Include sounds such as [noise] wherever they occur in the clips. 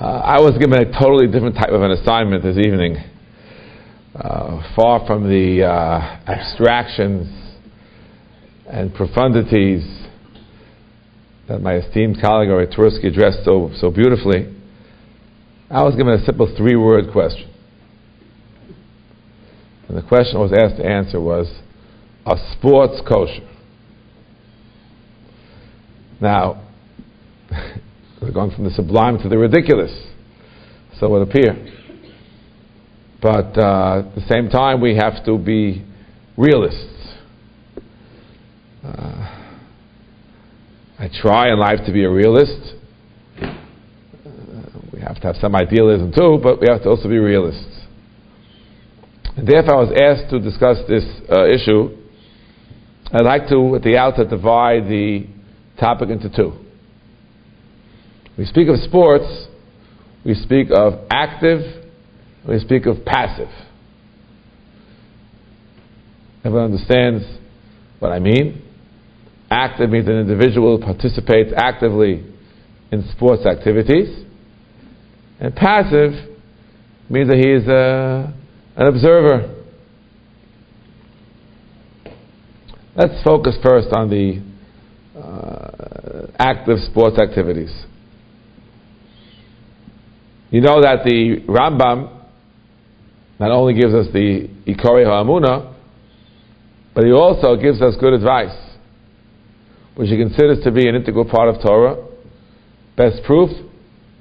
Uh, I was given a totally different type of an assignment this evening. Uh, far from the uh, abstractions and profundities that my esteemed colleague Ari Twersky addressed so, so beautifully, I was given a simple three word question. And the question I was asked to answer was, Are sports kosher? Now, [laughs] we're going from the sublime to the ridiculous, so it would appear. But uh, at the same time, we have to be realists. Uh, I try in life to be a realist. Uh, we have to have some idealism too, but we have to also be realists. And therefore, I was asked to discuss this uh, issue. I'd like to, at the outset, divide the topic into two. We speak of sports, we speak of active we speak of passive. Everyone understands what I mean? Active means an individual participates actively in sports activities. And passive means that he is a, an observer. Let's focus first on the uh, active sports activities. You know that the Rambam not only gives us the Ikari Ha'amuna, but he also gives us good advice, which he considers to be an integral part of Torah. Best proof,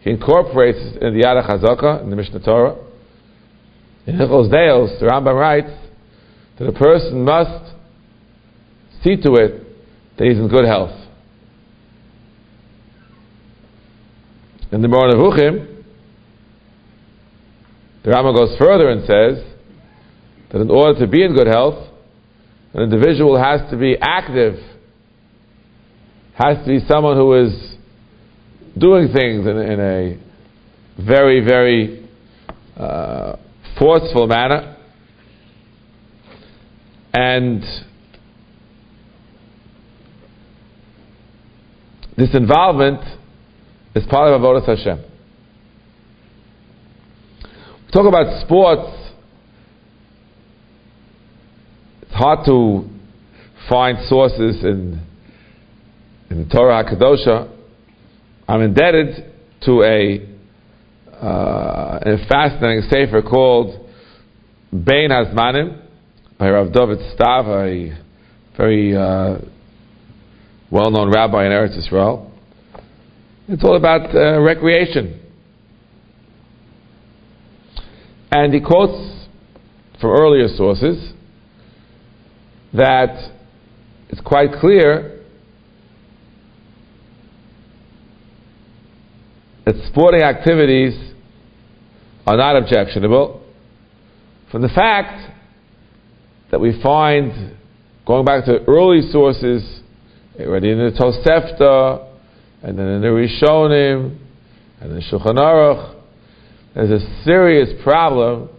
he incorporates in the Yad HaChazaka, in the Mishnah Torah. In Hilchos Deos, the Rambam writes that a person must see to it that he's in good health. In the Moreh Nevuchim, the Rama goes further and says that in order to be in good health, an individual has to be active, has to be someone who is doing things in, in a very, very uh, forceful manner. And this involvement is part of Avodah Hashem talk about sports, it's hard to find sources in, in Torah HaKadosha. I'm indebted to a, uh, a fascinating sefer called Bein Hazmanim by Rav David Stav, a very uh, well-known rabbi in Eretz Israel. It's all about uh, recreation. And he quotes from earlier sources that it's quite clear that sporting activities are not objectionable from the fact that we find, going back to early sources, already in the Tosefta, and then in the Rishonim, and the Shulchan Aruch, there's a serious problem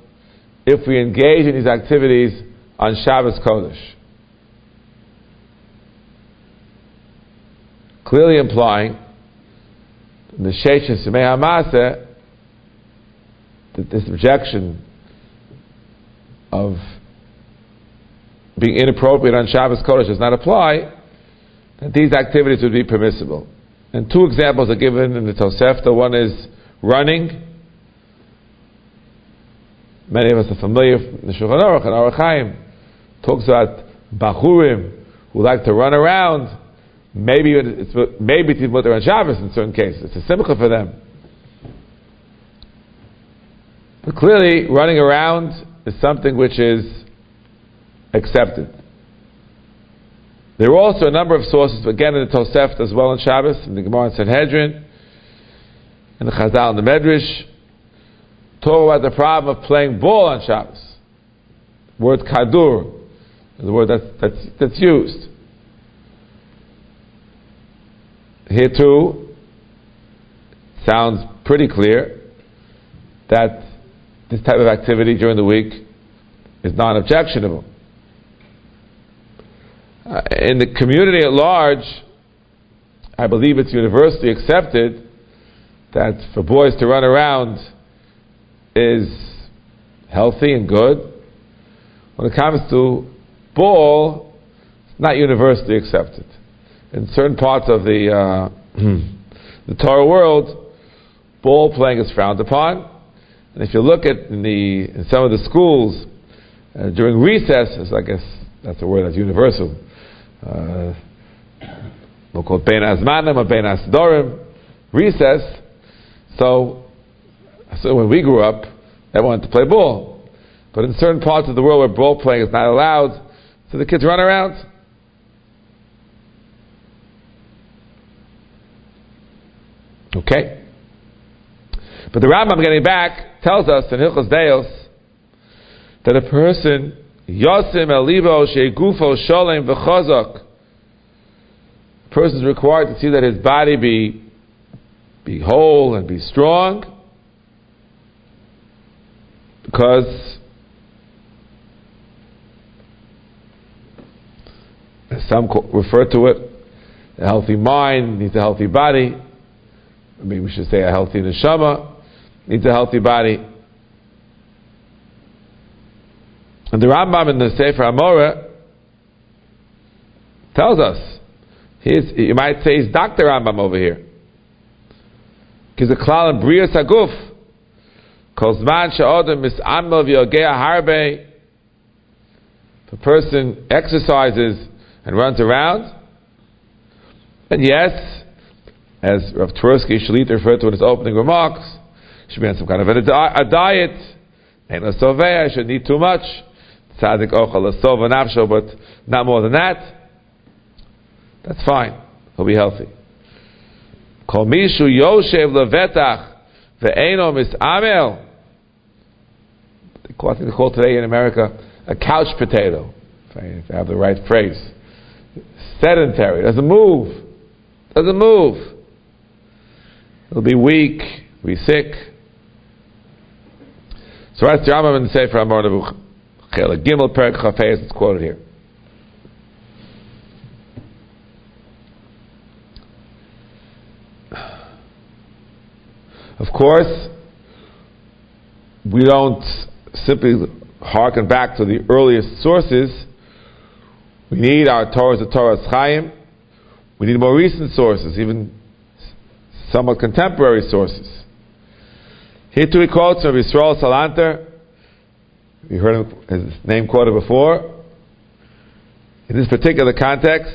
if we engage in these activities on Shabbos Kodesh. Clearly implying the Sheish Simei Hamase that this objection of being inappropriate on Shabbos Kodesh does not apply, that these activities would be permissible. And two examples are given in the Tosefta. One is running, Many of us are familiar the Shulchan Aruch and Orach Chaim talks about bachurim who like to run around. Maybe it's maybe it's what they're on Shabbos in certain cases. It's a simcha for them. But clearly, running around is something which is accepted. There are also a number of sources, again in the Tosefta as well in Shabbos, in the Gemara and Sanhedrin, in the Chazal and the Medrash, talk about the problem of playing ball on Shabbos. Word kadur is the word that, that's, that's used. Here too, sounds pretty clear that this type of activity during the week is non objectionable. Uh, in the community at large, I believe it's universally accepted that for boys to run around is healthy and good. When it comes to ball, it's not universally accepted. In certain parts of the uh, [clears throat] the Torah world, ball playing is frowned upon. And if you look at in the in some of the schools uh, during recess, I guess that's a word that's universal. Uh, we'll call it Bein Hazmanim or Ben Asdorim, recess. So, so when we grew up, everyone wanted to play ball. But in certain parts of the world where ball playing is not allowed, so the kids run around. Okay? But the Rambam, getting back, tells us in Hilchos Deos that a person, Yosim Elibo Sheigufo Sholem V'chazok, a person is required to see that his body be, be whole and be strong, because some refer to it, a healthy mind needs a healthy body. Maybe we should say a healthy neshama needs a healthy body. And the Rambam in the Sefer Amora tells us, he's, you might say he's Dr. Rambam over here. Because the klal Bria Saguf, Kozman she'odem mis'amel v'yogea harbe, if person exercises and runs around, and yes, as Rav Twersky Shalit referred to in his opening remarks, should be on some kind of a, a diet. Ain't a soveh, should eat too much. Tzadik ochal nafsho, but not more than that. That's fine. He'll be healthy. Kol mishu yoshev levetach ve'eno mis'amel. I think they call today in America a couch potato, if I have the right phrase. Sedentary, doesn't move, doesn't move. He'll be weak, be sick. So that's the Rambam in the Sefer Amor Nebuch. Gimel Perik Chafez, it's quoted here. Of course, we don't simply harken back to the earliest sources. We need our Torahs, the Torah's Chaim. We need more recent sources, even somewhat contemporary sources. Here too he quotes Rabbi Yisrael Salanter. We heard his name quoted before. In this particular context,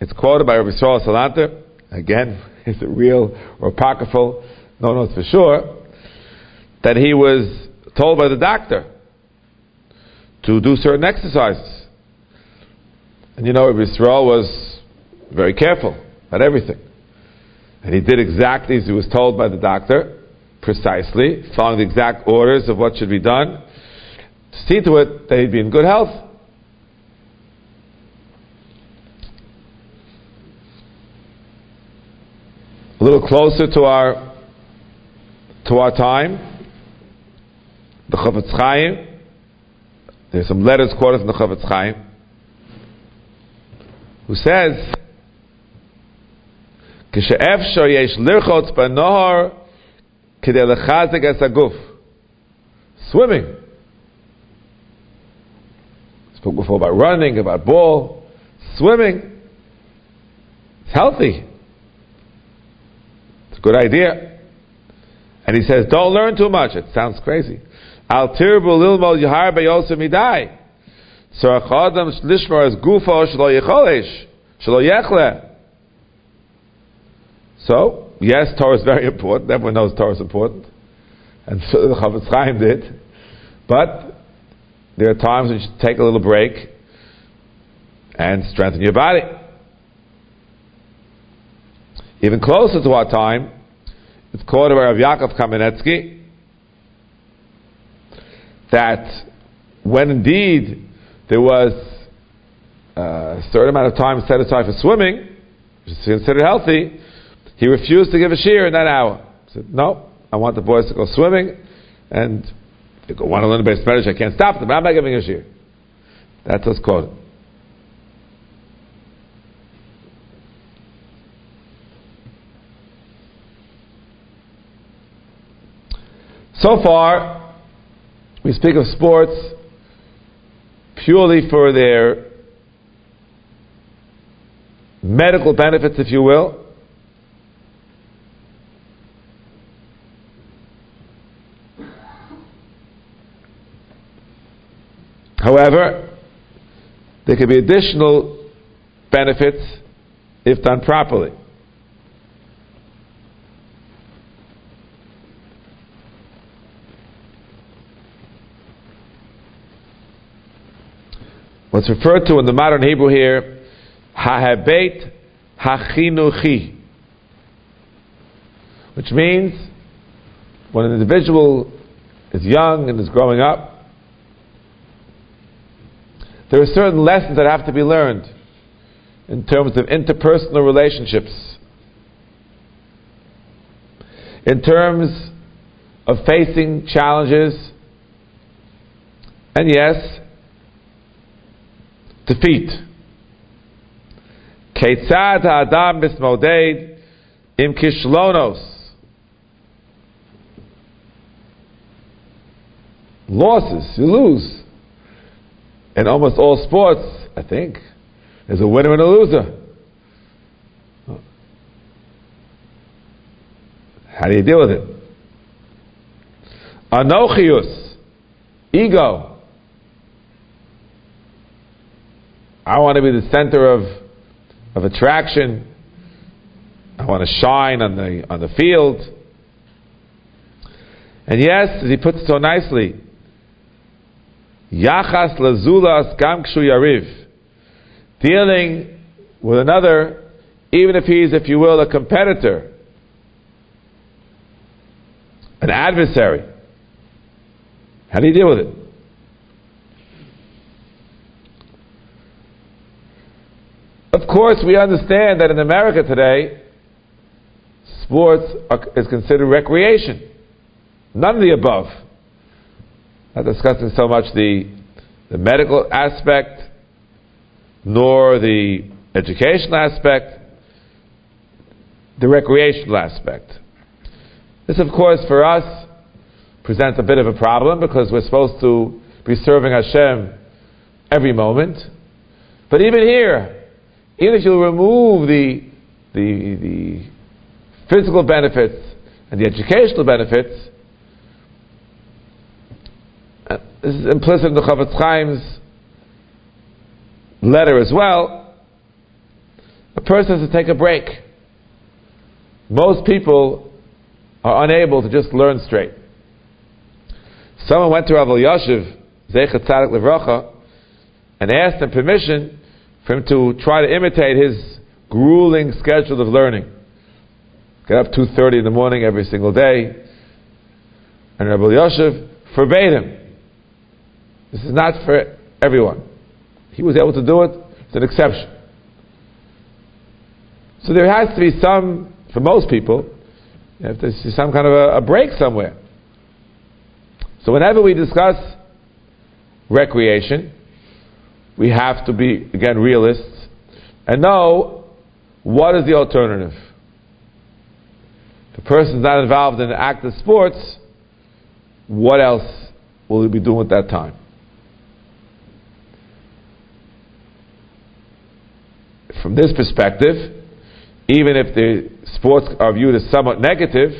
it's quoted by Rabbi Yisrael Salanter. Again, [laughs] is it real or apocryphal? No one knows for sure. That he was told by the doctor to do certain exercises. And you know, Rabbi Yisrael was very careful about everything. And he did exactly as he was told by the doctor, precisely, following the exact orders of what should be done, to see to it that he'd be in good health. A little closer to our to our time, the Chofetz Chaim. There's some letters quoted from the Chofetz Chaim, who says, "Kishefshar yesh b'nohar es aguf." Swimming. Spoke before about running, about ball, swimming. It's healthy. It's a good idea. And he says, don't learn too much. It sounds crazy. Al tirbu lilmol yahar beyosim idai. So achadam lishmar es gufo shlo yecholesh. Shlo yechle. So, yes, Torah is very important. Everyone knows Torah is important. And so the Chofetz Chaim did. But there are times when you should take a little break and strengthen your body. Even closer to our time, it's quoted by Rav Yaakov Kamenetsky that when indeed there was a certain amount of time set aside for swimming, which is considered healthy, he refused to give a shiur in that hour. He said, No, I want the boys to go swimming, and if they want to learn the base marriage, I can't stop them. I'm not giving a shiur. That's what's quoted. So far, we speak of sports purely for their medical benefits, if you will. However, there could be additional benefits if done properly. What's referred to in the modern Hebrew here, ha'hebet hachinuchi, which means when an individual is young and is growing up, there are certain lessons that have to be learned in terms of interpersonal relationships, in terms of facing challenges, and yes, defeat. Ketzad ha'adam mismoded im kishlonos. Losses, you lose. In almost all sports, I think, there's a winner and a loser. How do you deal with it? Anochius, ego. I want to be the center of, of attraction. I want to shine on the, on the field. And yes, as he puts it so nicely, Yachas lazulas gam yariv. Dealing with another, even if he's, if you will, a competitor, an adversary. How do you deal with it? Of course, we understand that in America today, sports are, is considered recreation. None of the above. Not discussing so much the, the medical aspect, nor the educational aspect, the recreational aspect. This, of course, for us, presents a bit of a problem because we're supposed to be serving Hashem every moment. But even here, even if you remove the, the, the physical benefits and the educational benefits, uh, this is implicit in the Chofetz Chaim's letter as well. A person has to take a break. Most people are unable to just learn straight. Someone went to Rav Elyashiv, Zeichat Tzadik Levracha, and asked him permission for him to try to imitate his grueling schedule of learning. Get up 2.30 in the morning every single day. And Rabbi Yosef forbade him. This is not for everyone. He was able to do it. It's an exception. So there has to be some, for most people, you have to see some kind of a, a break somewhere. So whenever we discuss recreation, we have to be, again, realists and know what is the alternative. The person is not involved in the active sports, what else will he be doing at that time? From this perspective, even if the sports are viewed as somewhat negative,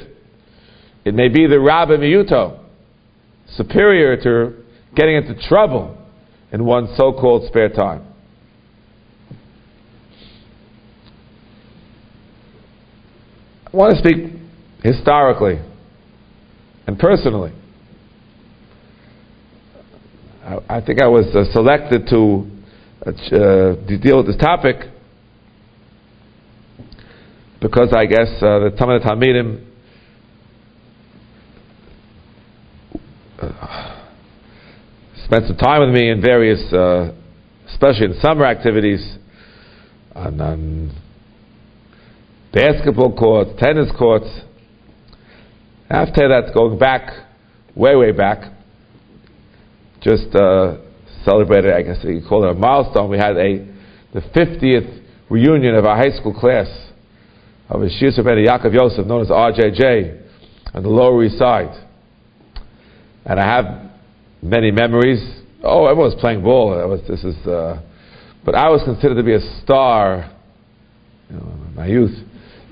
it may be the rabbi miyuto, superior to getting into trouble in one's so called spare time. I want to speak historically and personally. I, I think I was uh, selected to, uh, uh, to deal with this topic because I guess uh, the Talmud Talmidim uh, spent some time with me in various, uh, especially in summer activities, on, on, basketball courts, tennis courts. After that, going back, way, way back, just uh, celebrated, I guess you call it a milestone. We had a the 50th reunion of our high school class of a Shir Yaakov Yosef, known as RJJ, on the Lower East Side. and I have many memories. Oh, everyone was playing ball. Was, this is, uh, but I was considered to be a star you know, in my youth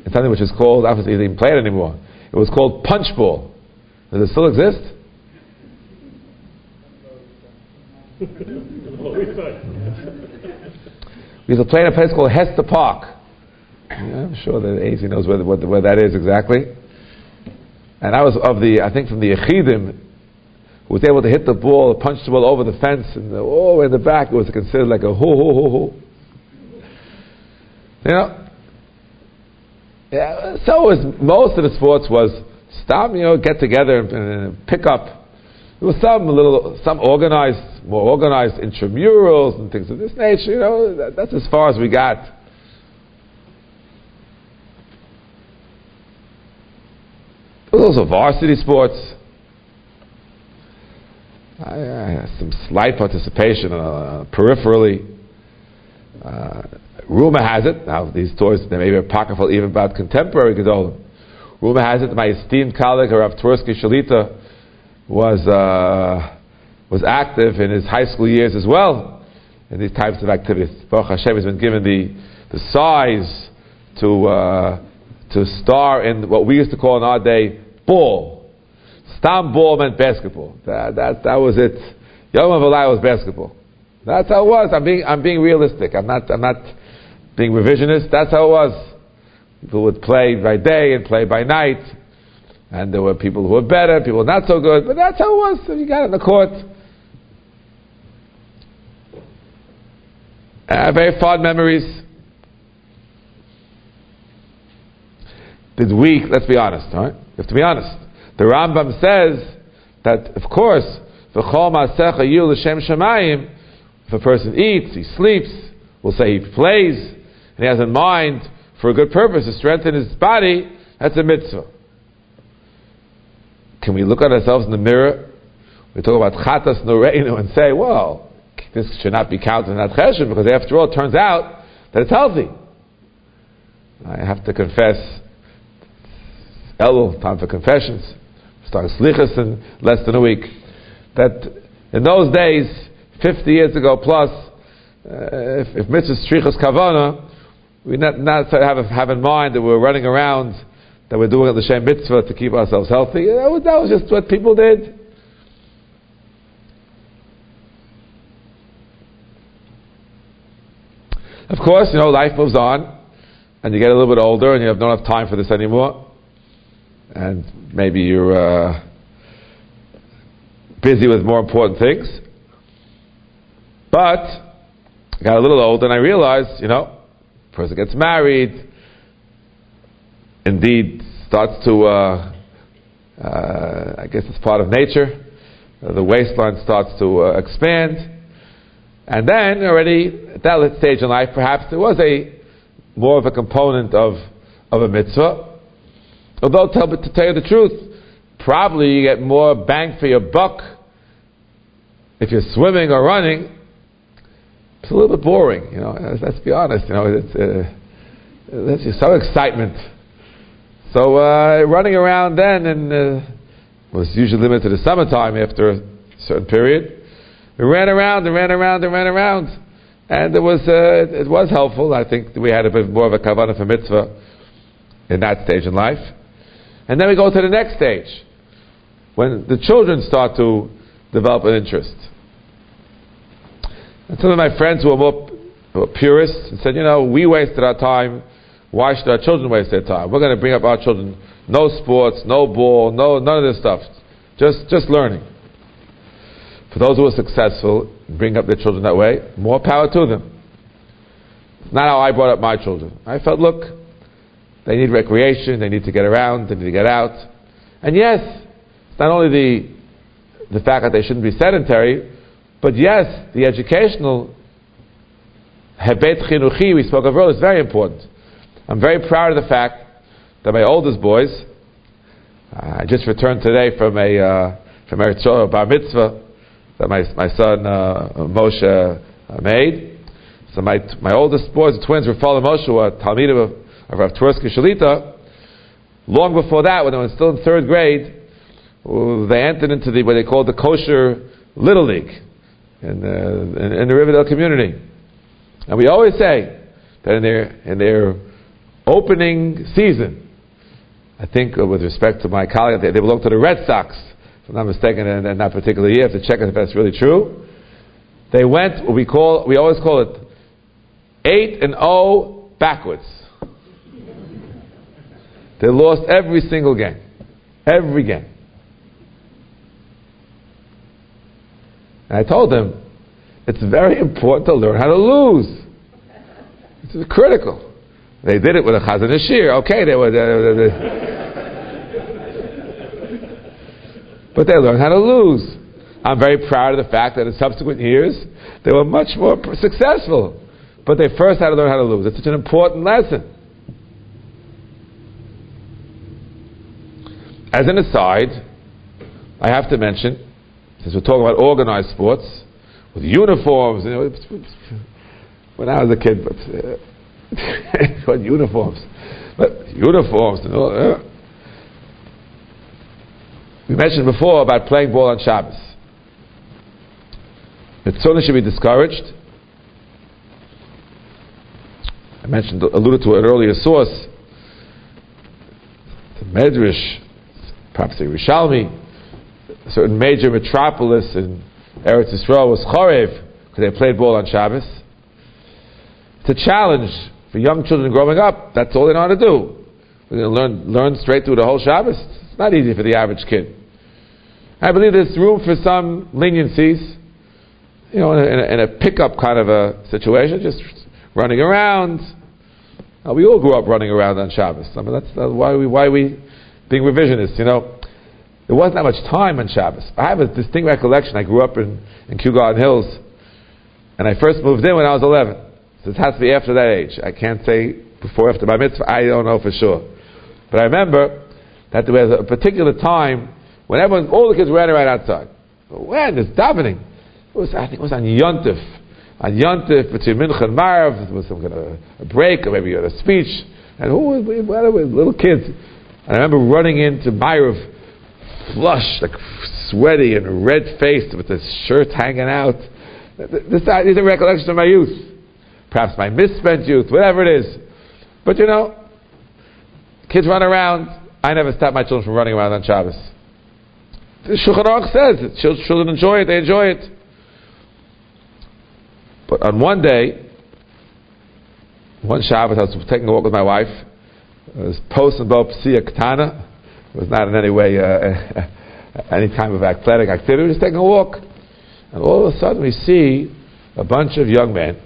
in something which is called, obviously they didn't play it anymore. It was called punch ball. Does it still exist? we used to play in a place called Hester Park. Yeah, I'm sure that AC knows where, where, where that is exactly. And I was of the, I think from the Echidim, was able to hit the ball, punch the ball over the fence, and the, oh, in the back, it was considered like a ho ho ho ho. You know, yeah, so was most of the sports was stop, you know, get together and, and pick up. There was some little, some organized, more organized intramurals and things of this nature. You know, that, that's as far as we got. There was also varsity sports. Some slight participation uh, peripherally. Uh, rumor has it, now these stories, they may be apocryphal even about contemporary Gedolim. Rumor has it my esteemed colleague, Rav Twersky Shalita, was, uh, was active in his high school years as well in these types of activities. Baruch Hashem has been given the, the size to, uh, to star in what we used to call in our day ball. Stam ball meant basketball. That, that, that was it. Yom was basketball. That's how it was. I'm being, I'm being realistic. I'm not, I'm not being revisionist. That's how it was. People would play by day and play by night. And there were people who were better, people not so good, but that's how it was. So you got it in the court. Uh, very fond memories. Did we, let's be honest, all right? You have to be honest. The Rambam says that, of course, if a person eats, he sleeps, we'll say he plays, and he has in mind for a good purpose to strengthen his body, that's a mitzvah. Can we look at ourselves in the mirror? We talk about chatas noreinu and say, well, this should not be counted in that chesed because after all, it turns out that it's healthy. I have to confess Elul, time for confessions, start slichas in less than a week. That in those days, 50 years ago plus, uh, if, if mitzvah strichas kavana, we not, not have, have in mind that we're running around, that we're doing the same mitzvah to keep ourselves healthy. That was, that was just what people did. Of course, you know, life moves on, and you get a little bit older, and you have not enough time for this anymore and maybe you're uh, busy with more important things. But I got a little old and I realized, you know, person gets married, indeed starts to, uh, uh, I guess it's part of nature. The waistline starts to uh, expand. And then already at that stage in life, perhaps there was a more of a component of, of a mitzvah. Although, tell, to tell you the truth, probably you get more bang for your buck if you're swimming or running. It's a little bit boring, you know. Let's, let's be honest, you know. It's uh, just some excitement. So uh, running around then and uh, was usually limited to the summertime after a certain period. We ran around and ran around and ran around, and it was uh, it was helpful. I think we had a bit more of a kavanah for mitzvah in that stage in life. And then we go to the next stage, when the children start to develop an interest. And some of my friends who are more who are purists said, you know, we wasted our time. Why should our children waste their time? We're going to bring up our children no sports, no ball, no none of this stuff. Just just learning. For those who are successful, bring up their children that way, more power to them. It's not how I brought up my children. I felt, look, they need recreation, they need to get around, they need to get out. And yes, it's not only the, the fact that they shouldn't be sedentary, but yes, the educational hebet chinuchi we spoke of earlier is very important. I'm very proud of the fact that my oldest boys, uh, I just returned today from a uh, from Eretz bar mitzvah that my my son uh, Moshe uh, made. So my my oldest boys, the twins, were following Moshe, a Talmid of Rav Twersky Shalita, long before that, when I was still in third grade, they entered into the what they call the kosher little league in the, in, in the Riverdale community. And we always say that in their in their opening season, I think uh, with respect to my colleague, they, they belong to the Red Sox, if I'm not mistaken, in, in that particular year. I have to check if that's really true. They went we call we always call it eight and oh backwards. They lost every single game. Every game. And I told them, it's very important to learn how to lose. It's critical. They did it with a Chazon Ashir. Okay, they were. They, they. but they learned how to lose. I'm very proud of the fact that in subsequent years they were much more successful. But they first had to learn how to lose. It's such an important lesson. As an aside, I have to mention, since we're talking about organized sports, with uniforms, you know, when I was a kid, but uh, [laughs] uniforms? But uniforms, you know, uh, we mentioned before about playing ball on Shabbos. It certainly should be discouraged. I mentioned, alluded to an earlier source, the Medrash perhaps a Rishalmi, a certain major metropolis in Eretz Yisrael was Chorev, because they played ball on Shabbos. It's a challenge for young children growing up. That's all they know how to do. We're going to learn, learn straight through the whole Shabbos. It's not easy for the average kid. I believe there's room for some leniencies, you know, in a, in a pickup kind of a situation, just running around. Now, we all grew up running around on Shabbos. I mean, that's, that's why we why we being revisionist, you know. There wasn't that much time on Shabbos. I have a distinct recollection. I grew up in, in Kew Garden Hills, and I first moved in when I was 11. So it has to be after that age. I can't say before after my mitzvah. I don't know for sure. But I remember that there was a particular time when everyone, all the kids ran around outside. When? There's davening. It was, I think it was on Yontif. On Yontif, between Mincha and Maariv, there was some kind of a break, or maybe you had a speech. And who was, were little kids? And I remember running into Maariv, flushed, like sweaty and red faced, with his shirt hanging out. This, these are recollections of my youth. Perhaps my misspent youth, whatever it is. But you know, kids run around. I never stop my children from running around on Shabbos. The Shulchan Aruch says that children enjoy it, they enjoy it. But on one day, one Shabbos, I was taking a walk with my wife, was post and bo psia ktana. It was not in any way uh, [laughs] any kind of athletic activity. We were just taking a walk, and all of a sudden we see a bunch of young men.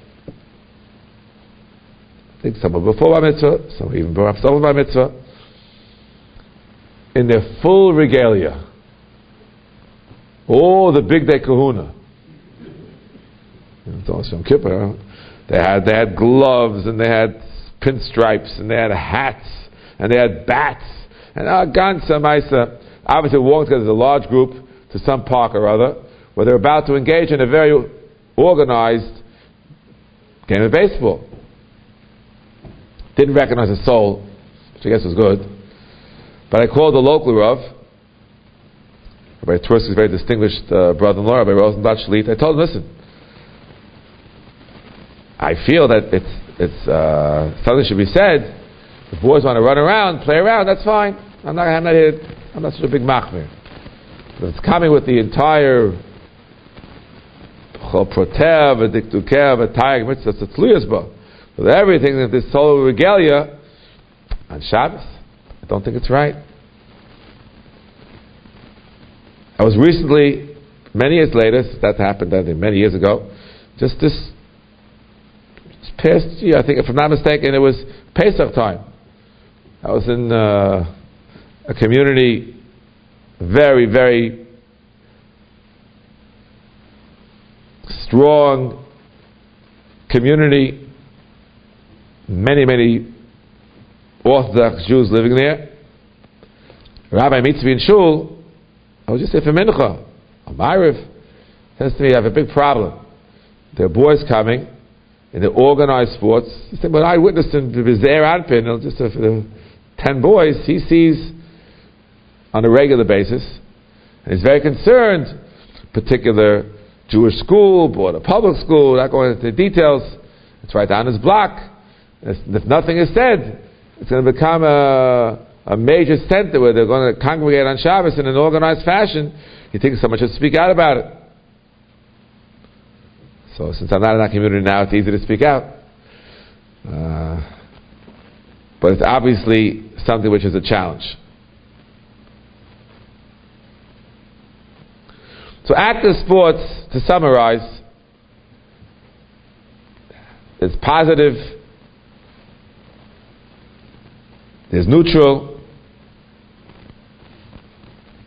I think some were before bar mitzvah, some even perhaps over bar mitzvah, in their full regalia. Oh, the big day kahuna. It's Kippur. They had they had gloves and they had pinstripes and they had hats and they had bats and uh, gansa maisa. Obviously, walked as a large group to some park or other where they're about to engage in a very organized game of baseball. Didn't recognize a soul, which I guess was good. But I called the local Rav, Rabbi Twersky's very distinguished uh, brother-in-law, Rabbi Rosenblatt Shlit. I told him, listen, I feel that it's it's uh, something should be said. If boys want to run around, play around, that's fine. I'm not, I'm not here, I'm not such a big machmir. But it's coming with the entire protev, a diktukev, tayag mitzvah, tzluyasba. With everything that this whole regalia on Shabbos, I don't think it's right. I was recently, many years later, that happened I think many years ago, just this past year, I think, if I'm not mistaken, it was Pesach time. I was in uh, a community, very, very strong community, many, many Orthodox Jews living there. Rabbi me in shul. I was just say for mincha. A Myriv says to me, I have a big problem. There are boys coming in the organized sports. He said, but I witnessed him in the Vizer just for the 10 boys, he sees on a regular basis And he's very concerned, particular Jewish school, bought a public school, not going into details. It's right down his block. If nothing is said, it's going to become a, a major center where they're going to congregate on Shabbos in an organized fashion. He thinks someone should speak out about it. So since I'm not in that community now, it's easy to speak out. Uh, but it's obviously something which is a challenge. So active sports, to summarize, is positive, there's neutral,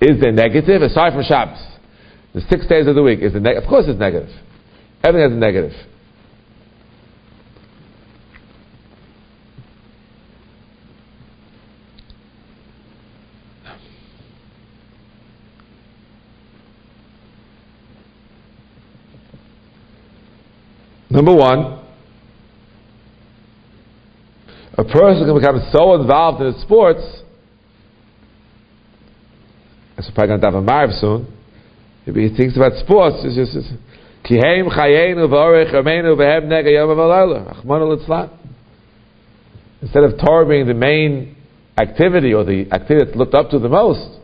is there negative? Aside from Shabbos, the six days of the week, is the neg- of course it's negative. Everything has a negative. Number one, a person can become so involved in his sports, we're probably going to have a marv soon, if he thinks about sports, it's just, it's, Instead of Torah being the main activity or the activity that's looked up to the most,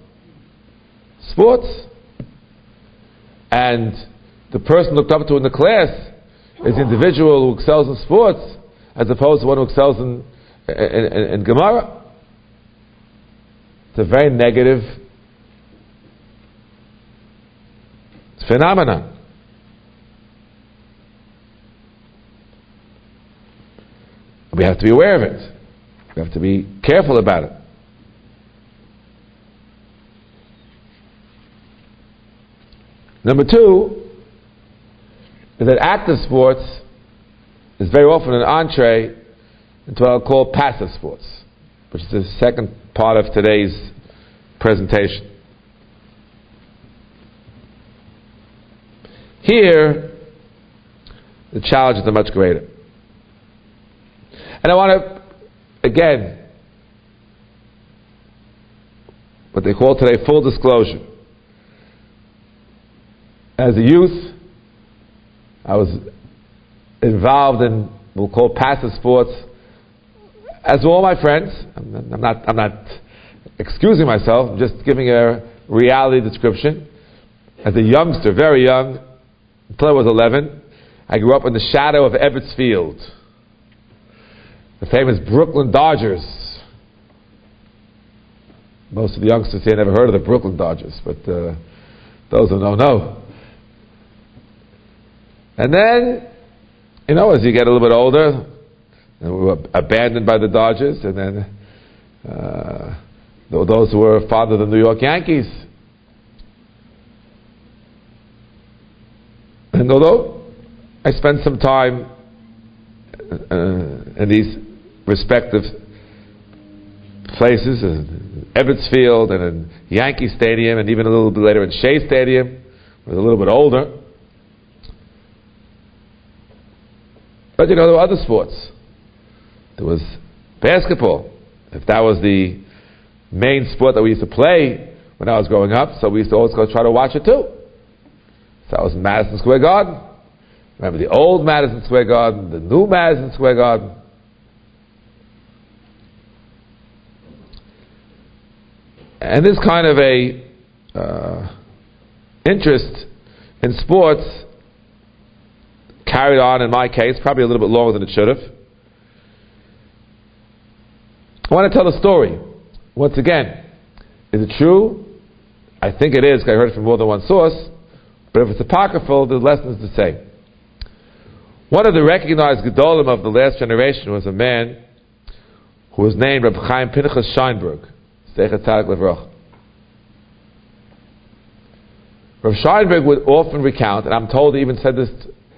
sports. And the person looked up to in the class is the individual who excels in sports as opposed to one who excels in, in, in, in Gemara. It's a very negative phenomenon. We have to be aware of it. We have to be careful about it. Number two is that active sports is very often an entree into what I'll call passive sports, which is the second part of today's presentation. Here, the challenges are much greater. And I want to, again, what they call today full disclosure. As a youth, I was involved in we'll call passive sports, as all my friends. I'm not, I'm not excusing myself, I'm just giving a reality description. As a youngster, very young, until I was 11, I grew up in the shadow of Ebbets Field the famous Brooklyn Dodgers. Most of the youngsters here never heard of the Brooklyn Dodgers, but uh, those who know, know. And then, you know, as you get a little bit older, and we were abandoned by the Dodgers, and then uh, those who were of the New York Yankees. And although I spent some time uh, in these respective places, in Ebbets Field and in Yankee Stadium, and even a little bit later in Shea Stadium, was a little bit older. But you know, there were other sports. There was basketball. If that was the main sport that we used to play when I was growing up, so we used to always go try to watch it too. So I was Madison Square Garden. Remember the old Madison Square Garden, the new Madison Square Garden. And this kind of a uh, interest in sports carried on, in my case, probably a little bit longer than it should have. I want to tell a story. Once again, is it true? I think it is, I heard it from more than one source. But if it's apocryphal, the lesson is the same. One of the recognized Gedolim of the last generation was a man who was named Reb Chaim Pinchas Scheinberg. Rav Scheinberg would often recount, and I'm told he even said this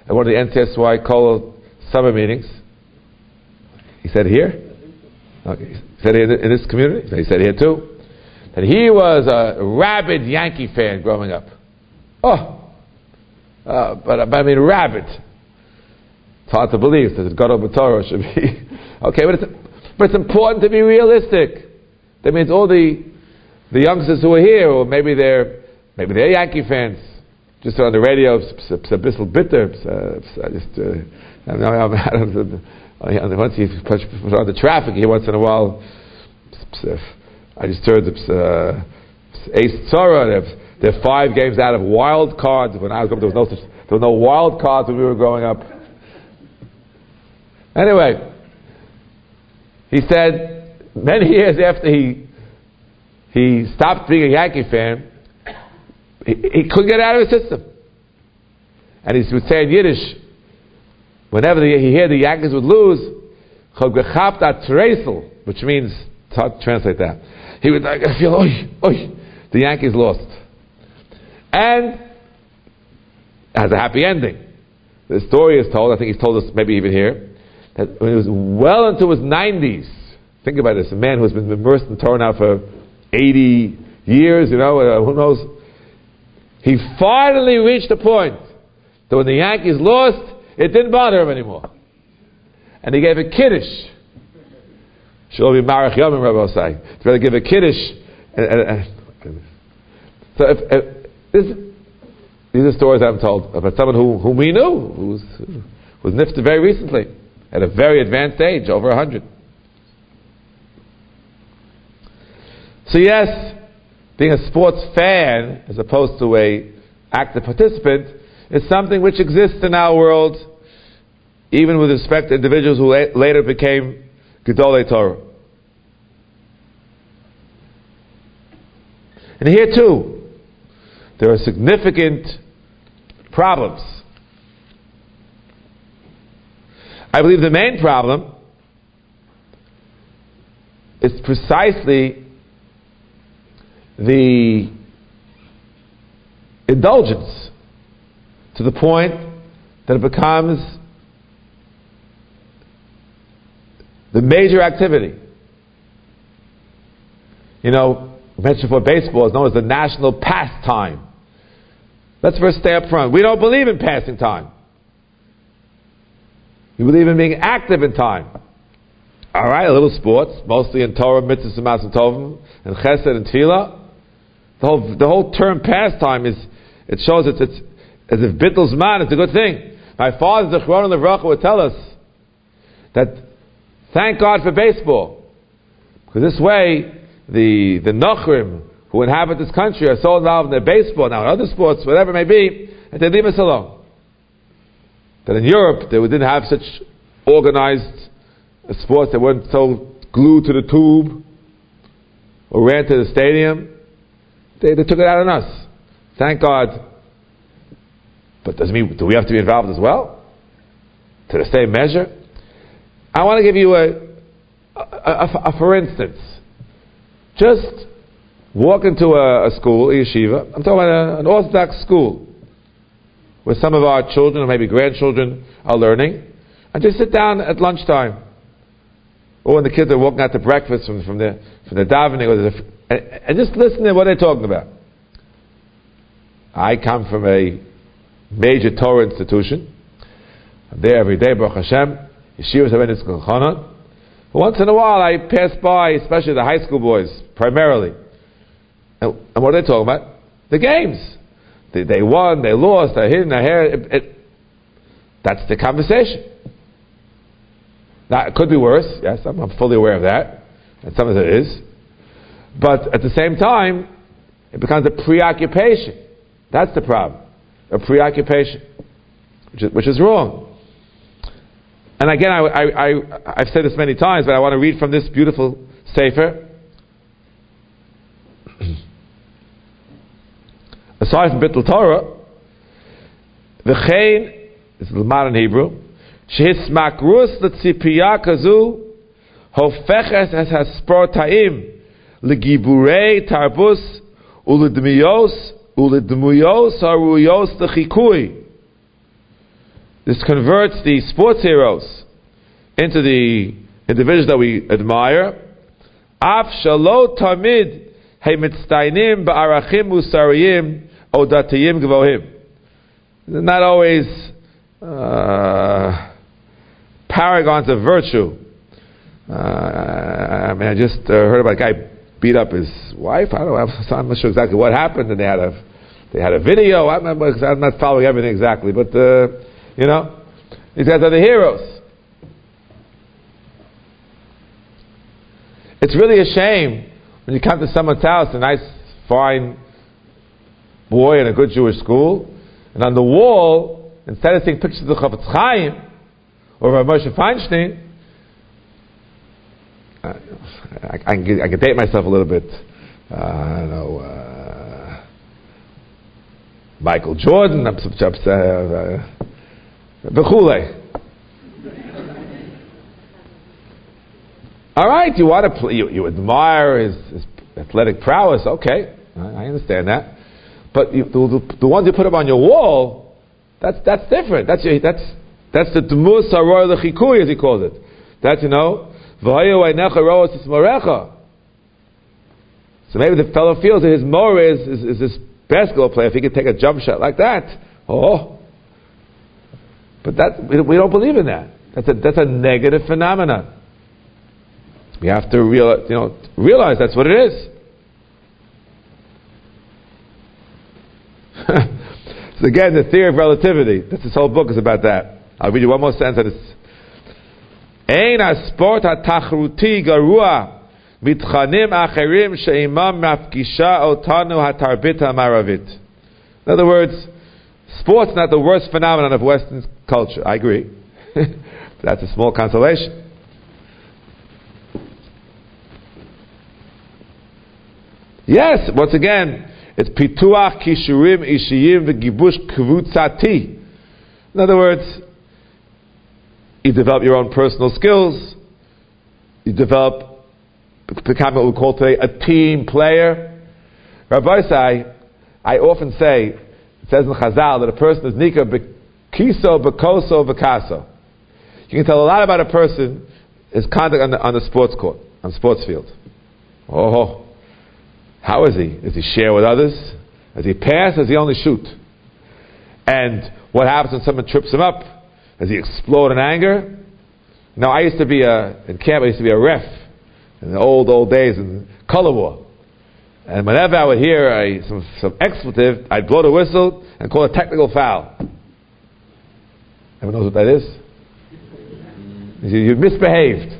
at one of the NCSY Kol summer meetings. He said here? Okay. He said here in this community? He said here too. That he was a rabid Yankee fan growing up. Oh, uh, but, but I mean rabid. It's hard to believe that Gadol Torah should be [laughs] okay, but it's, but it's important to be realistic. That means all the, the youngsters who are here, or maybe they're Maybe they're Yankee fans. Just on the radio, it's a bit bitter. I just, uh, I'm [laughs] once he puts on the traffic, he once in a while. I just heard the uh, Ace Tzara. They're five games out of wild cards. When I was going, there was no there were no wild cards when we were growing up. Anyway, he said many years after he he stopped being a Yankee fan, he, he couldn't get out of his system. And he would say in Yiddish, whenever the, he heard the Yankees would lose, which means, translate that, he would like, feel, oi, oi, the Yankees lost. And has a happy ending. The story is told, I think he's told us maybe even here, that when he was well into his 90s, think about this, a man who's been immersed in Torah now for 80 years, you know, uh, who knows, he finally reached a point that when the Yankees lost, it didn't bother him anymore. And he gave a kiddush. Be Marach Yomim, Rabbi going to give a kiddush. And, and, and, so if, if this, these are stories I'm told about someone who, whom we knew, who was, who was nifted very recently, at a very advanced age, over 100. So yes, being a sports fan as opposed to a active participant is something which exists in our world, even with respect to individuals who later became Gedolei Torah. And here too, there are significant problems. I believe the main problem is precisely the indulgence to the point that it becomes the major activity. You know, I mentioned before baseball is known as the national pastime. Let's first stay up front. We don't believe in passing time. We believe in being active in time. All right, a little sports, mostly in Torah, mitzvahs, and tovim, and chesed and tefillah. The whole, the whole term pastime is, it shows it's, it's as if bittel's man, it's a good thing. My father, Zichrono Levracha, would tell us that thank God for baseball. Because this way, the, the Nachrim who inhabit this country are so involved in their baseball, now in other sports, whatever it may be, and they leave us alone. That in Europe, they didn't have such organized sports, they weren't so glued to the tube or ran to the stadium. They, they took it out on us. Thank God. But does mean do we have to be involved as well? To the same measure? I want to give you a, a, a, a for instance. Just walk into a, school, a yeshiva. I'm talking about an Orthodox school where some of our children or maybe grandchildren are learning, and just sit down at lunchtime. Or when the kids are walking out to breakfast from, from the from the davening, or the, and, and just listen to what they're talking about. I come from a major Torah institution. I'm there every day, Baruch Hashem. Yeshivas Havenis. Once in a while, I pass by, especially the high school boys, primarily. And, and what are they talking about? The games. They, they won, they lost, they hit, they hair. It, it, that's the conversation. Now, it could be worse. Yes, I'm, I'm fully aware of that. And some of it is. But at the same time, it becomes a preoccupation. That's the problem. A preoccupation, which is, which is wrong. And again, I, I, I, have said this many times, but I want to read from this beautiful Sefer. [clears throat] Aside from Bittel Torah, the Chain, this is modern Hebrew, Shehismakrus Letzipiya Kazu, Hofeches Es Haspor Ta'im, לגיבורי תרבוס ולדמיוס ולדמויos הרuyos לחיקוי. This converts the sports heroes into the individuals that we admire. Af shalo tamid heimitztainim ba'arachim musariyim odatiyim gvohim. Not always uh, paragons of virtue. Uh, I mean, I just uh, heard about a guy beat up his wife. I don't know. I'm not sure exactly what happened, and they had a they had a video. I remember, I'm not following everything exactly, but, uh, you know, these guys are the heroes. It's really a shame when you come to someone's house, a nice, fine boy in a good Jewish school, and on the wall, instead of seeing pictures of the Chofetz Chaim or of Moshe Feinstein, I, I, can, I can date myself a little bit. Uh, I don't know. Uh, Michael Jordan, I'm upset. Uh, [laughs] All right, you want to play, you, you admire his, his, athletic prowess. Okay, I, I understand that. But you, the, the, the, ones you put up on your wall, that's that's different. That's that's that's the dmus haroy lechikuy as he calls it. That's you know, so maybe the fellow feels that his more is, is, is this basketball player. If he could take a jump shot like that, oh. But that we don't believe in that. That's a that's a negative phenomenon. We have to realize, you know, realize that's what it is. [laughs] so again, the theory of relativity. This, this whole book is about that. I'll read you one more sentence. It's Ein הספורט התחרותי גרוע מתכנים אחרים שעימם מפגישה אותנו התרבית המערבית. In other words, sport's not the worst phenomenon of Western culture. I agree. [laughs] That's a small consolation. Yes, once again, it's pituach kishurim ishiyim v'gibush kvutzati. In other words, you develop your own personal skills. You develop, become what we call today a team player. Rabbi say, I often say, it says in Chazal that a person is nika bekiso, bekoso, bekaso. You can tell a lot about a person, his conduct on the, on the sports court, on the sports field. Oh, how is he? Does he share with others? Does he pass? Does he only shoot? And what happens when someone trips him up? Does he explode in anger? Now, I used to be a, in camp, I used to be a ref in the old, old days in color war. And whenever I would hear a, some, some expletive, I'd blow the whistle and call a technical foul. Everyone knows what that is? You misbehaved.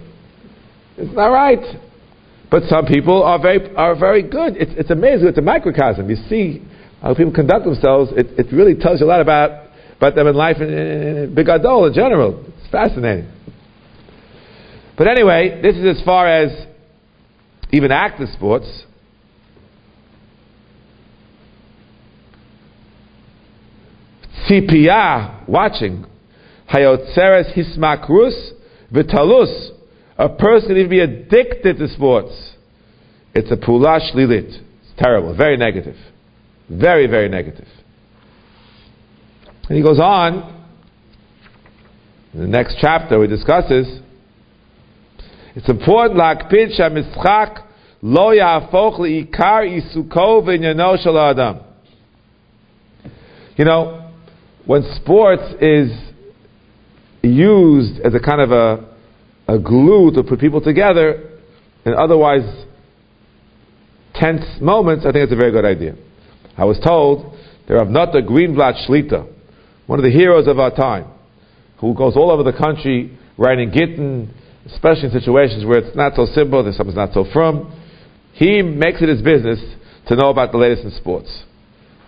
It's not right. But some people are very, are very good. It's, it's amazing. It's a microcosm. You see how people conduct themselves. It, it really tells you a lot about, about them in life in, in, in Big Adol in general. It's fascinating. But anyway, this is as far as even active sports. Tzipiyah, watching. Hayotzeres hismakrus v'talus a person can even be addicted to sports. It's a pulash lilit. It's terrible, very negative. Very, very negative. And he goes on, in the next chapter he discusses, it's important lakpid shamischak lo ya'afoch li'ikar isuko v'nyano shel adam. You know, when sports is used as a kind of a a glue to put people together in otherwise tense moments, I think it's a very good idea. I was told there are not the Greenblatt Shlita, one of the heroes of our time, who goes all over the country writing Gittin, especially in situations where it's not so simple, that something's not so firm. He makes it his business to know about the latest in sports.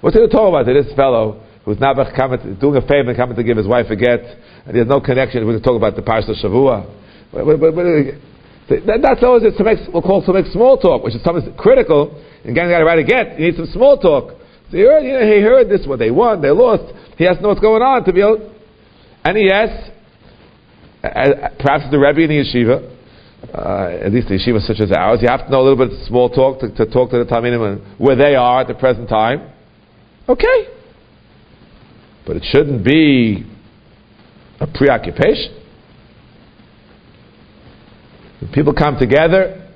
What's he going to talk about this fellow who's now doing a favor and coming to give his wife a get, and he has no connection. We're going to talk about the Parsha Shavua. But, but, but, that, that's always to make, we'll call to make small talk, which is something critical. And getting guy to write a get, you need some small talk. So he heard, you know, he heard this, what they won, they lost. He has to know what's going on to be able. And he uh, perhaps the Rebbe in the yeshiva, uh, at least the yeshiva such as ours, you have to know a little bit of small talk to, to talk to the Talmidim where they are at the present time. Okay. But it shouldn't be a preoccupation. When people come together,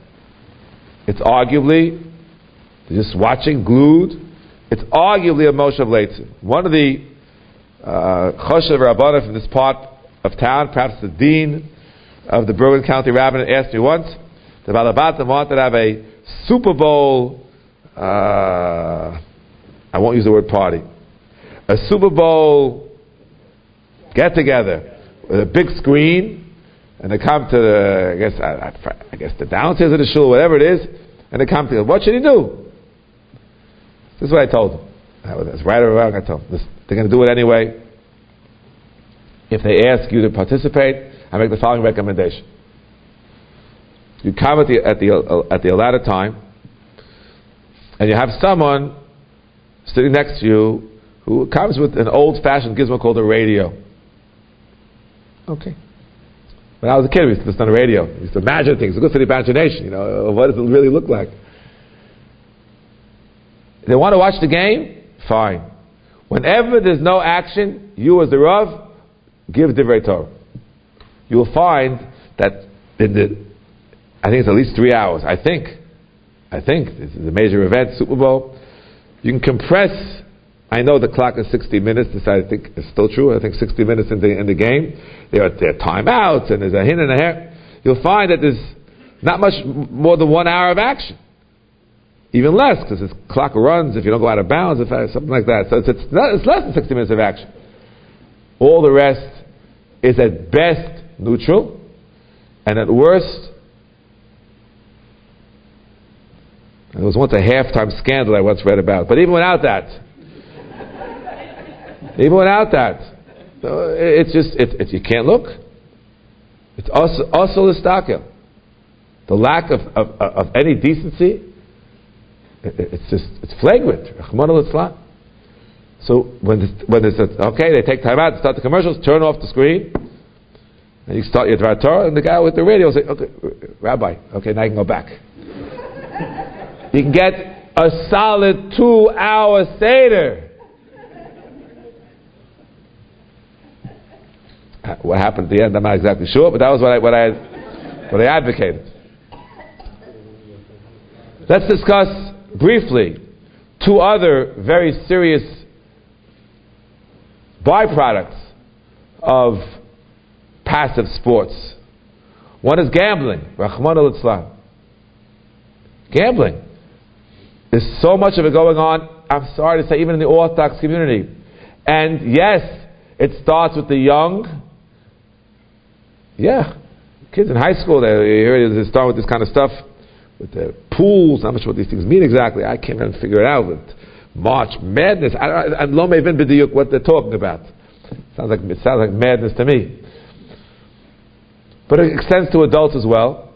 it's arguably just watching, glued. It's arguably a Moshe of Leitzin. One of the uh, Choshev Rabbana from this part of town, perhaps the dean of the Bergen County Rabbinate, asked me once, the Balabatim wanted to have a Super Bowl uh, I won't use the word party. A Super Bowl get together with a big screen, and they come to the, I guess, I, I guess the downstairs of the shul, whatever it is, and they come together. What should he do? This is what I told them. That's right or wrong. I told them. This, they're going to do it anyway. If they ask you to participate, I make the following recommendation. You come at the at the at the allotted time, and you have someone sitting next to you who comes with an old-fashioned gizmo called a radio. Okay. When I was a kid, we used to listen on the radio. We used to imagine things. It's good for the imagination. You know, what does it really look like? They want to watch the game? Fine. Whenever there's no action, you as the Rav, give Divrei Torah. You will find that in the, I think it's at least three hours. I think, I think this is a major event, Super Bowl. You can compress. I know the clock is 60 minutes. This I think is still true. I think 60 minutes in the in the game, there are, there are timeouts and there's a hin and a hair. You'll find that there's not much more than one hour of action even less because the clock runs if you don't go out of bounds, if something like that. So it's, it's, not, it's less than 60 minutes of action. All the rest is at best neutral, and at worst, there was once a halftime scandal I once read about. But even without that, [laughs] even without that, it's just it, it, you can't look. It's also also The lack of, of, of any decency it's just it's flagrant. So when this, when it's okay, they take time out, start the commercials, turn off the screen, and you start your Dvar Torah, and the guy with the radio will say, "Okay, Rabbi, okay, now you can go back." you can get a solid two-hour seder. Uh, what happened at the end, I'm not exactly sure, but that was what I what I what I advocated. Let's discuss briefly two other very serious byproducts of passive sports. One is gambling. Rahman al Gambling. There's so much of it going on, I'm sorry to say, even in the Orthodox community. And yes, it starts with the young. Yeah, kids in high school, they, they start with this kind of stuff with the pools. I'm not sure what these things mean exactly. I can't even figure it out. With March Madness, I don't know even bidiyuk what they're talking about. Sounds like it sounds like madness to me. But it extends to adults as well.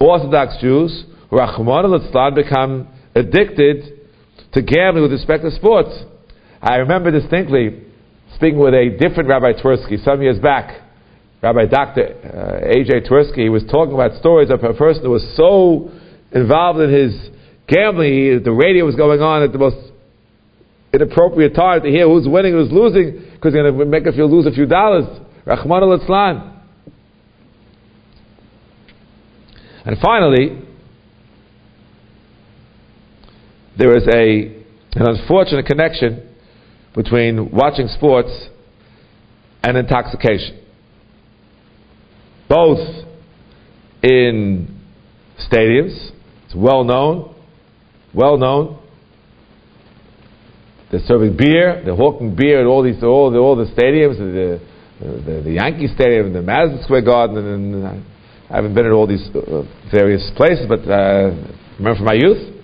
Orthodox Jews, Rahman al become addicted to gambling with respect to sports. I remember distinctly speaking with a different Rabbi Twerski some years back. Rabbi Dr. Uh, A.J. Twerski, was talking about stories of a person who was so involved in his gambling. He, the radio was going on at the most inappropriate time to hear who's winning, who's losing, because he's going to make us lose a few dollars. Rahman al Islam. And finally, there is a, an unfortunate connection between watching sports and intoxication. Both in stadiums it's well known, well known. They're serving beer, they're hawking beer at all these all the, all the stadiums, the, the, the Yankee Stadium, the Madison Square Garden, and, and I haven't been at all these uh, various places, but uh, remember from my youth.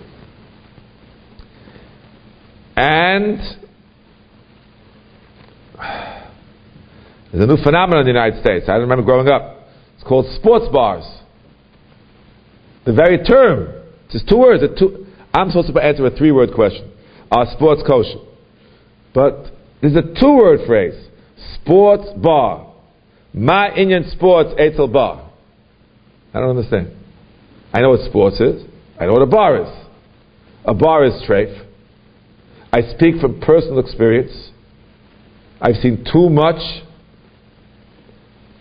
And there's a new phenomenon in the United States. I remember growing up. It's called sports bars. The very term, just two words. Two, I'm supposed to answer a three word question. Are sports kosher? But there's a two word phrase. Sports bar. My Indian sports etzel bar. I don't understand. I know what sports is. I know what a bar is. A bar is treif. I speak from personal experience. I've seen too much.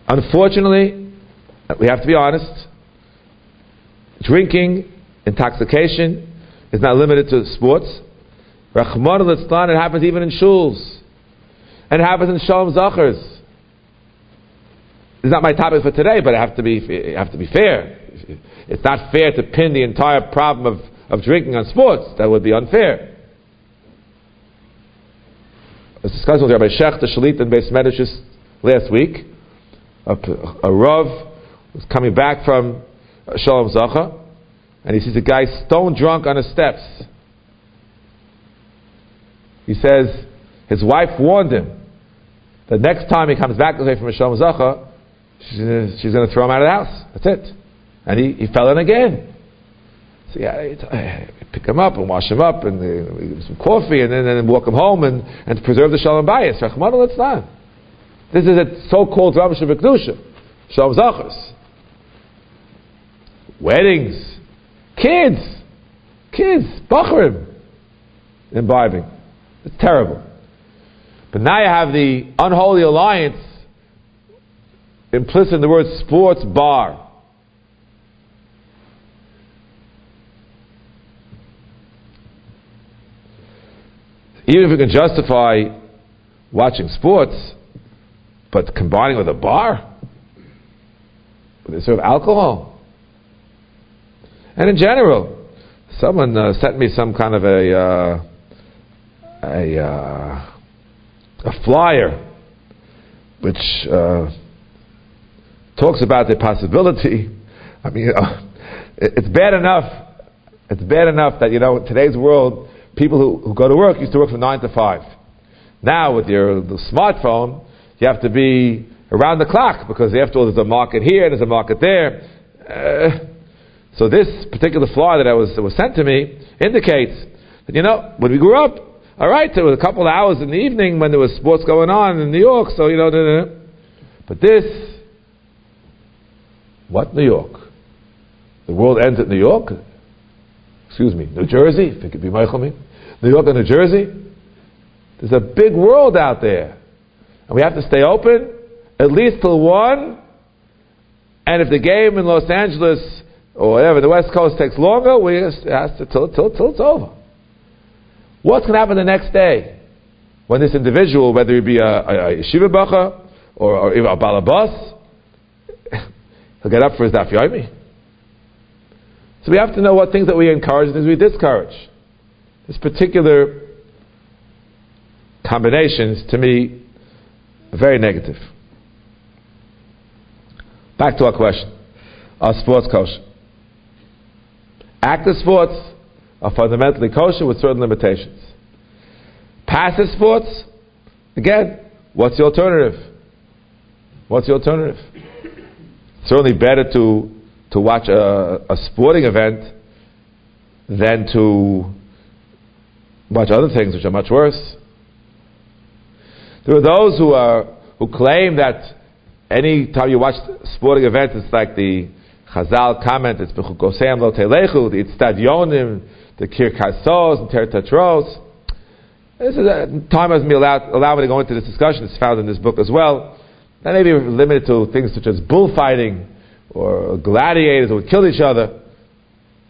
Unfortunately, we have to be honest, drinking, intoxication is not limited to sports. Rahman al it happens even in shuls. And it happens in Shalom Zachars. It's not my topic for today, but I have to be, I have to be fair. It's not fair to pin the entire problem of, of drinking on sports. That would be unfair. I was discussing with Rabbi Shecht, the Shalit and Beis Medrash last week. A, a Rav was coming back from Shalom Zacha, and he sees a guy stone drunk on the steps. He says his wife warned him that next time he comes back away from Shalom Zacha, she's going to throw him out of the house. That's it. And he, he fell in again. So yeah, [sighs] pick him up and wash him up and uh, give him some coffee and then, and then walk him home and, and preserve the Shalom Bayis. This is a so-called Rav Shabbat Shalom Zachas. Weddings. Kids. Kids. Bachrim. Imbibing. It's terrible. But now you have the unholy alliance implicit in the word sports bar. Even if we can justify watching sports, but combining with a bar, with a sort of alcohol. And in general, someone uh, sent me some kind of a uh, a uh, a flyer which uh, talks about the possibility. I mean, [laughs] it's bad enough. It's bad enough that you know in today's world people who, who go to work used to work from 9 to 5. Now, with your smartphone, you have to be around the clock because after all, there's a market here, and there's a market there. So this particular flyer that, I was, that was sent to me indicates that, you know, when we grew up, all right, there was a couple of hours in the evening when there was sports going on in New York, so, you know, da, da, da. but this, what New York? The world ends at New York? Excuse me, New Jersey, if it could be Michael me. New York and New Jersey. There's a big world out there. And we have to stay open at least till 1. And if the game in Los Angeles or whatever, the West Coast takes longer, we have to till, till, till it's over. What's going to happen the next day? When this individual, whether he be a, a, a yeshiva bacha or, or a balabas, [laughs] he'll get up for his daf yomi. So we have to know what things that we encourage and things we discourage. This particular combination is, to me, very negative. Back to our question. our sports kosher? Active sports are fundamentally kosher with certain limitations. Passive sports, again, what's the alternative? What's the alternative? certainly better to, to watch a, a sporting event than to watch other things which are much worse. There are those who are who claim that any time you watch sporting events, it's like the Chazal comment, it's Bechukosem lo telechu, the Itztadionim, the Kirkasos, and Tertatros. This is a, time has me allowed, allow me to go into this discussion. It's found in this book as well. That may be limited to things such as bullfighting or gladiators who would kill each other.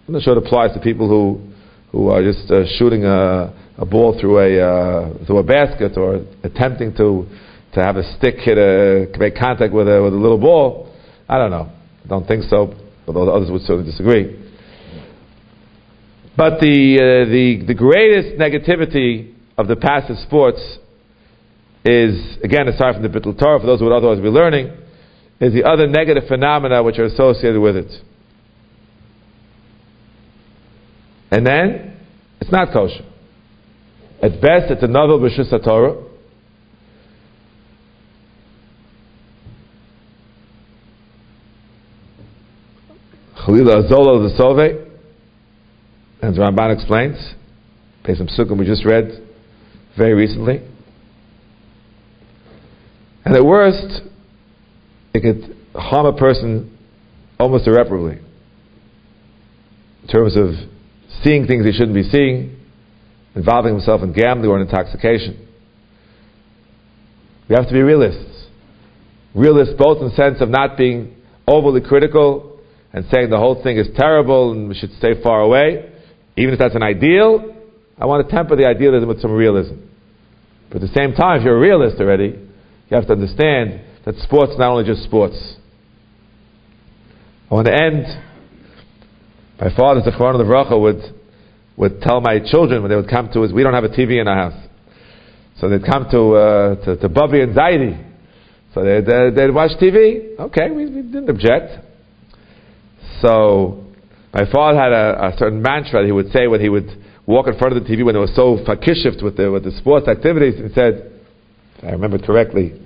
I'm not sure it applies to people who who are just uh, shooting a, a, ball through a uh, through a basket or attempting to to have a stick hit a make contact with a with a little ball. I don't know. I don't think so. Although others would certainly disagree. But the uh, the the greatest negativity of the passive sports is again aside from the bittul Torah for those who would otherwise be learning is the other negative phenomena which are associated with it. And then, it's not kosher. At best, it's a novel b'shus Torah. Chalila Azola the Sove, as Ramban explains, based on Sukkah we just read very recently. And at worst, it could harm a person almost irreparably in terms of seeing things he shouldn't be seeing, involving himself in gambling or in intoxication. We have to be realists. Realists both in the sense of not being overly critical and saying the whole thing is terrible and we should stay far away. Even if that's an ideal, I want to temper the idealism with some realism. But at the same time, if you're a realist already, you have to understand that sports is not only just sports. I want to end. My father, the Quran of the Bracha, would, would tell my children when they would come to us, we don't have a TV in our house. So they'd come to, uh, to, to Bubby and Zaidi. So they'd, uh, they'd watch TV. Okay, we, we didn't object. So my father had a, a, certain mantra that he would say when he would walk in front of the TV when it was so fakishif with the, with the sports activities. He said, if I remember correctly,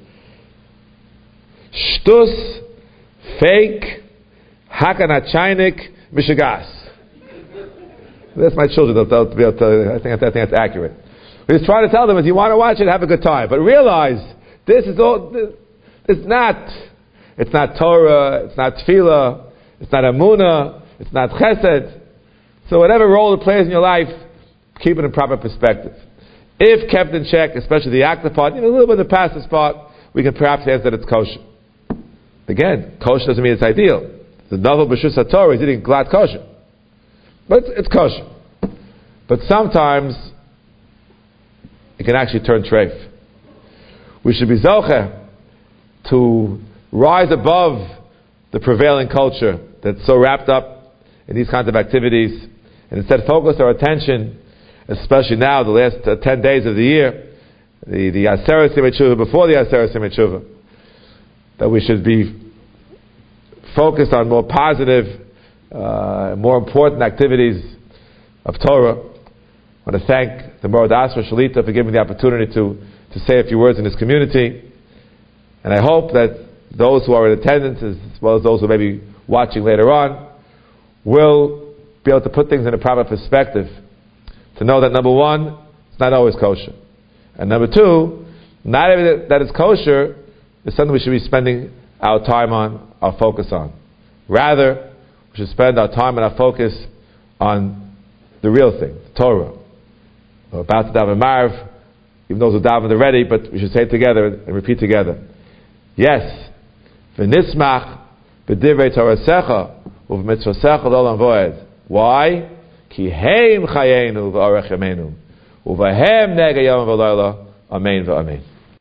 Shtus, fake, hakanachainik, mishigas. That's my children. They'll, they'll be able to, I think, I think that's accurate. He's trying to tell them, if you want to watch it, have a good time. But realize, this is all, this, it's not, it's not Torah, it's not Tefillah, it's not Amuna, it's not Chesed. So whatever role it plays in your life, keep it in proper perspective. If kept in check, especially the active part, know, a little bit of the passive part, we can perhaps answer that it's kosher. Again, kosher doesn't mean it's ideal. The novel B'shus HaTorah is eating glatt kosher. But it's, it's kosher. But sometimes it can actually turn treif. We should be zocher to rise above the prevailing culture that's so wrapped up in these kinds of activities and instead focus our attention, especially now, the last uh, 10 days of the year, the, the Aseret before the Aseret Simei that we should be focused on more positive, uh, more important activities of Torah. I want to thank the Mara D'Asra Shalita for giving me the opportunity to, to say a few words in this community. And I hope that those who are in attendance, as well as those who may be watching later on, will be able to put things in a proper perspective. To know that number one, it's not always kosher. And number two, not everything that is kosher is something we should be spending our time on, our focus on. Rather, we should spend our time and our focus on the real thing, the Torah. We're about to daven Maariv, even those who davened already, but we should say it together and repeat together. Yes, v'nismach b'divrei Torasecha u'v'mitzvosecha l'olam voed. Why? Ki heim chayenu v'orech yamenu u'vahem nega yom v'layla. Amen v'amen.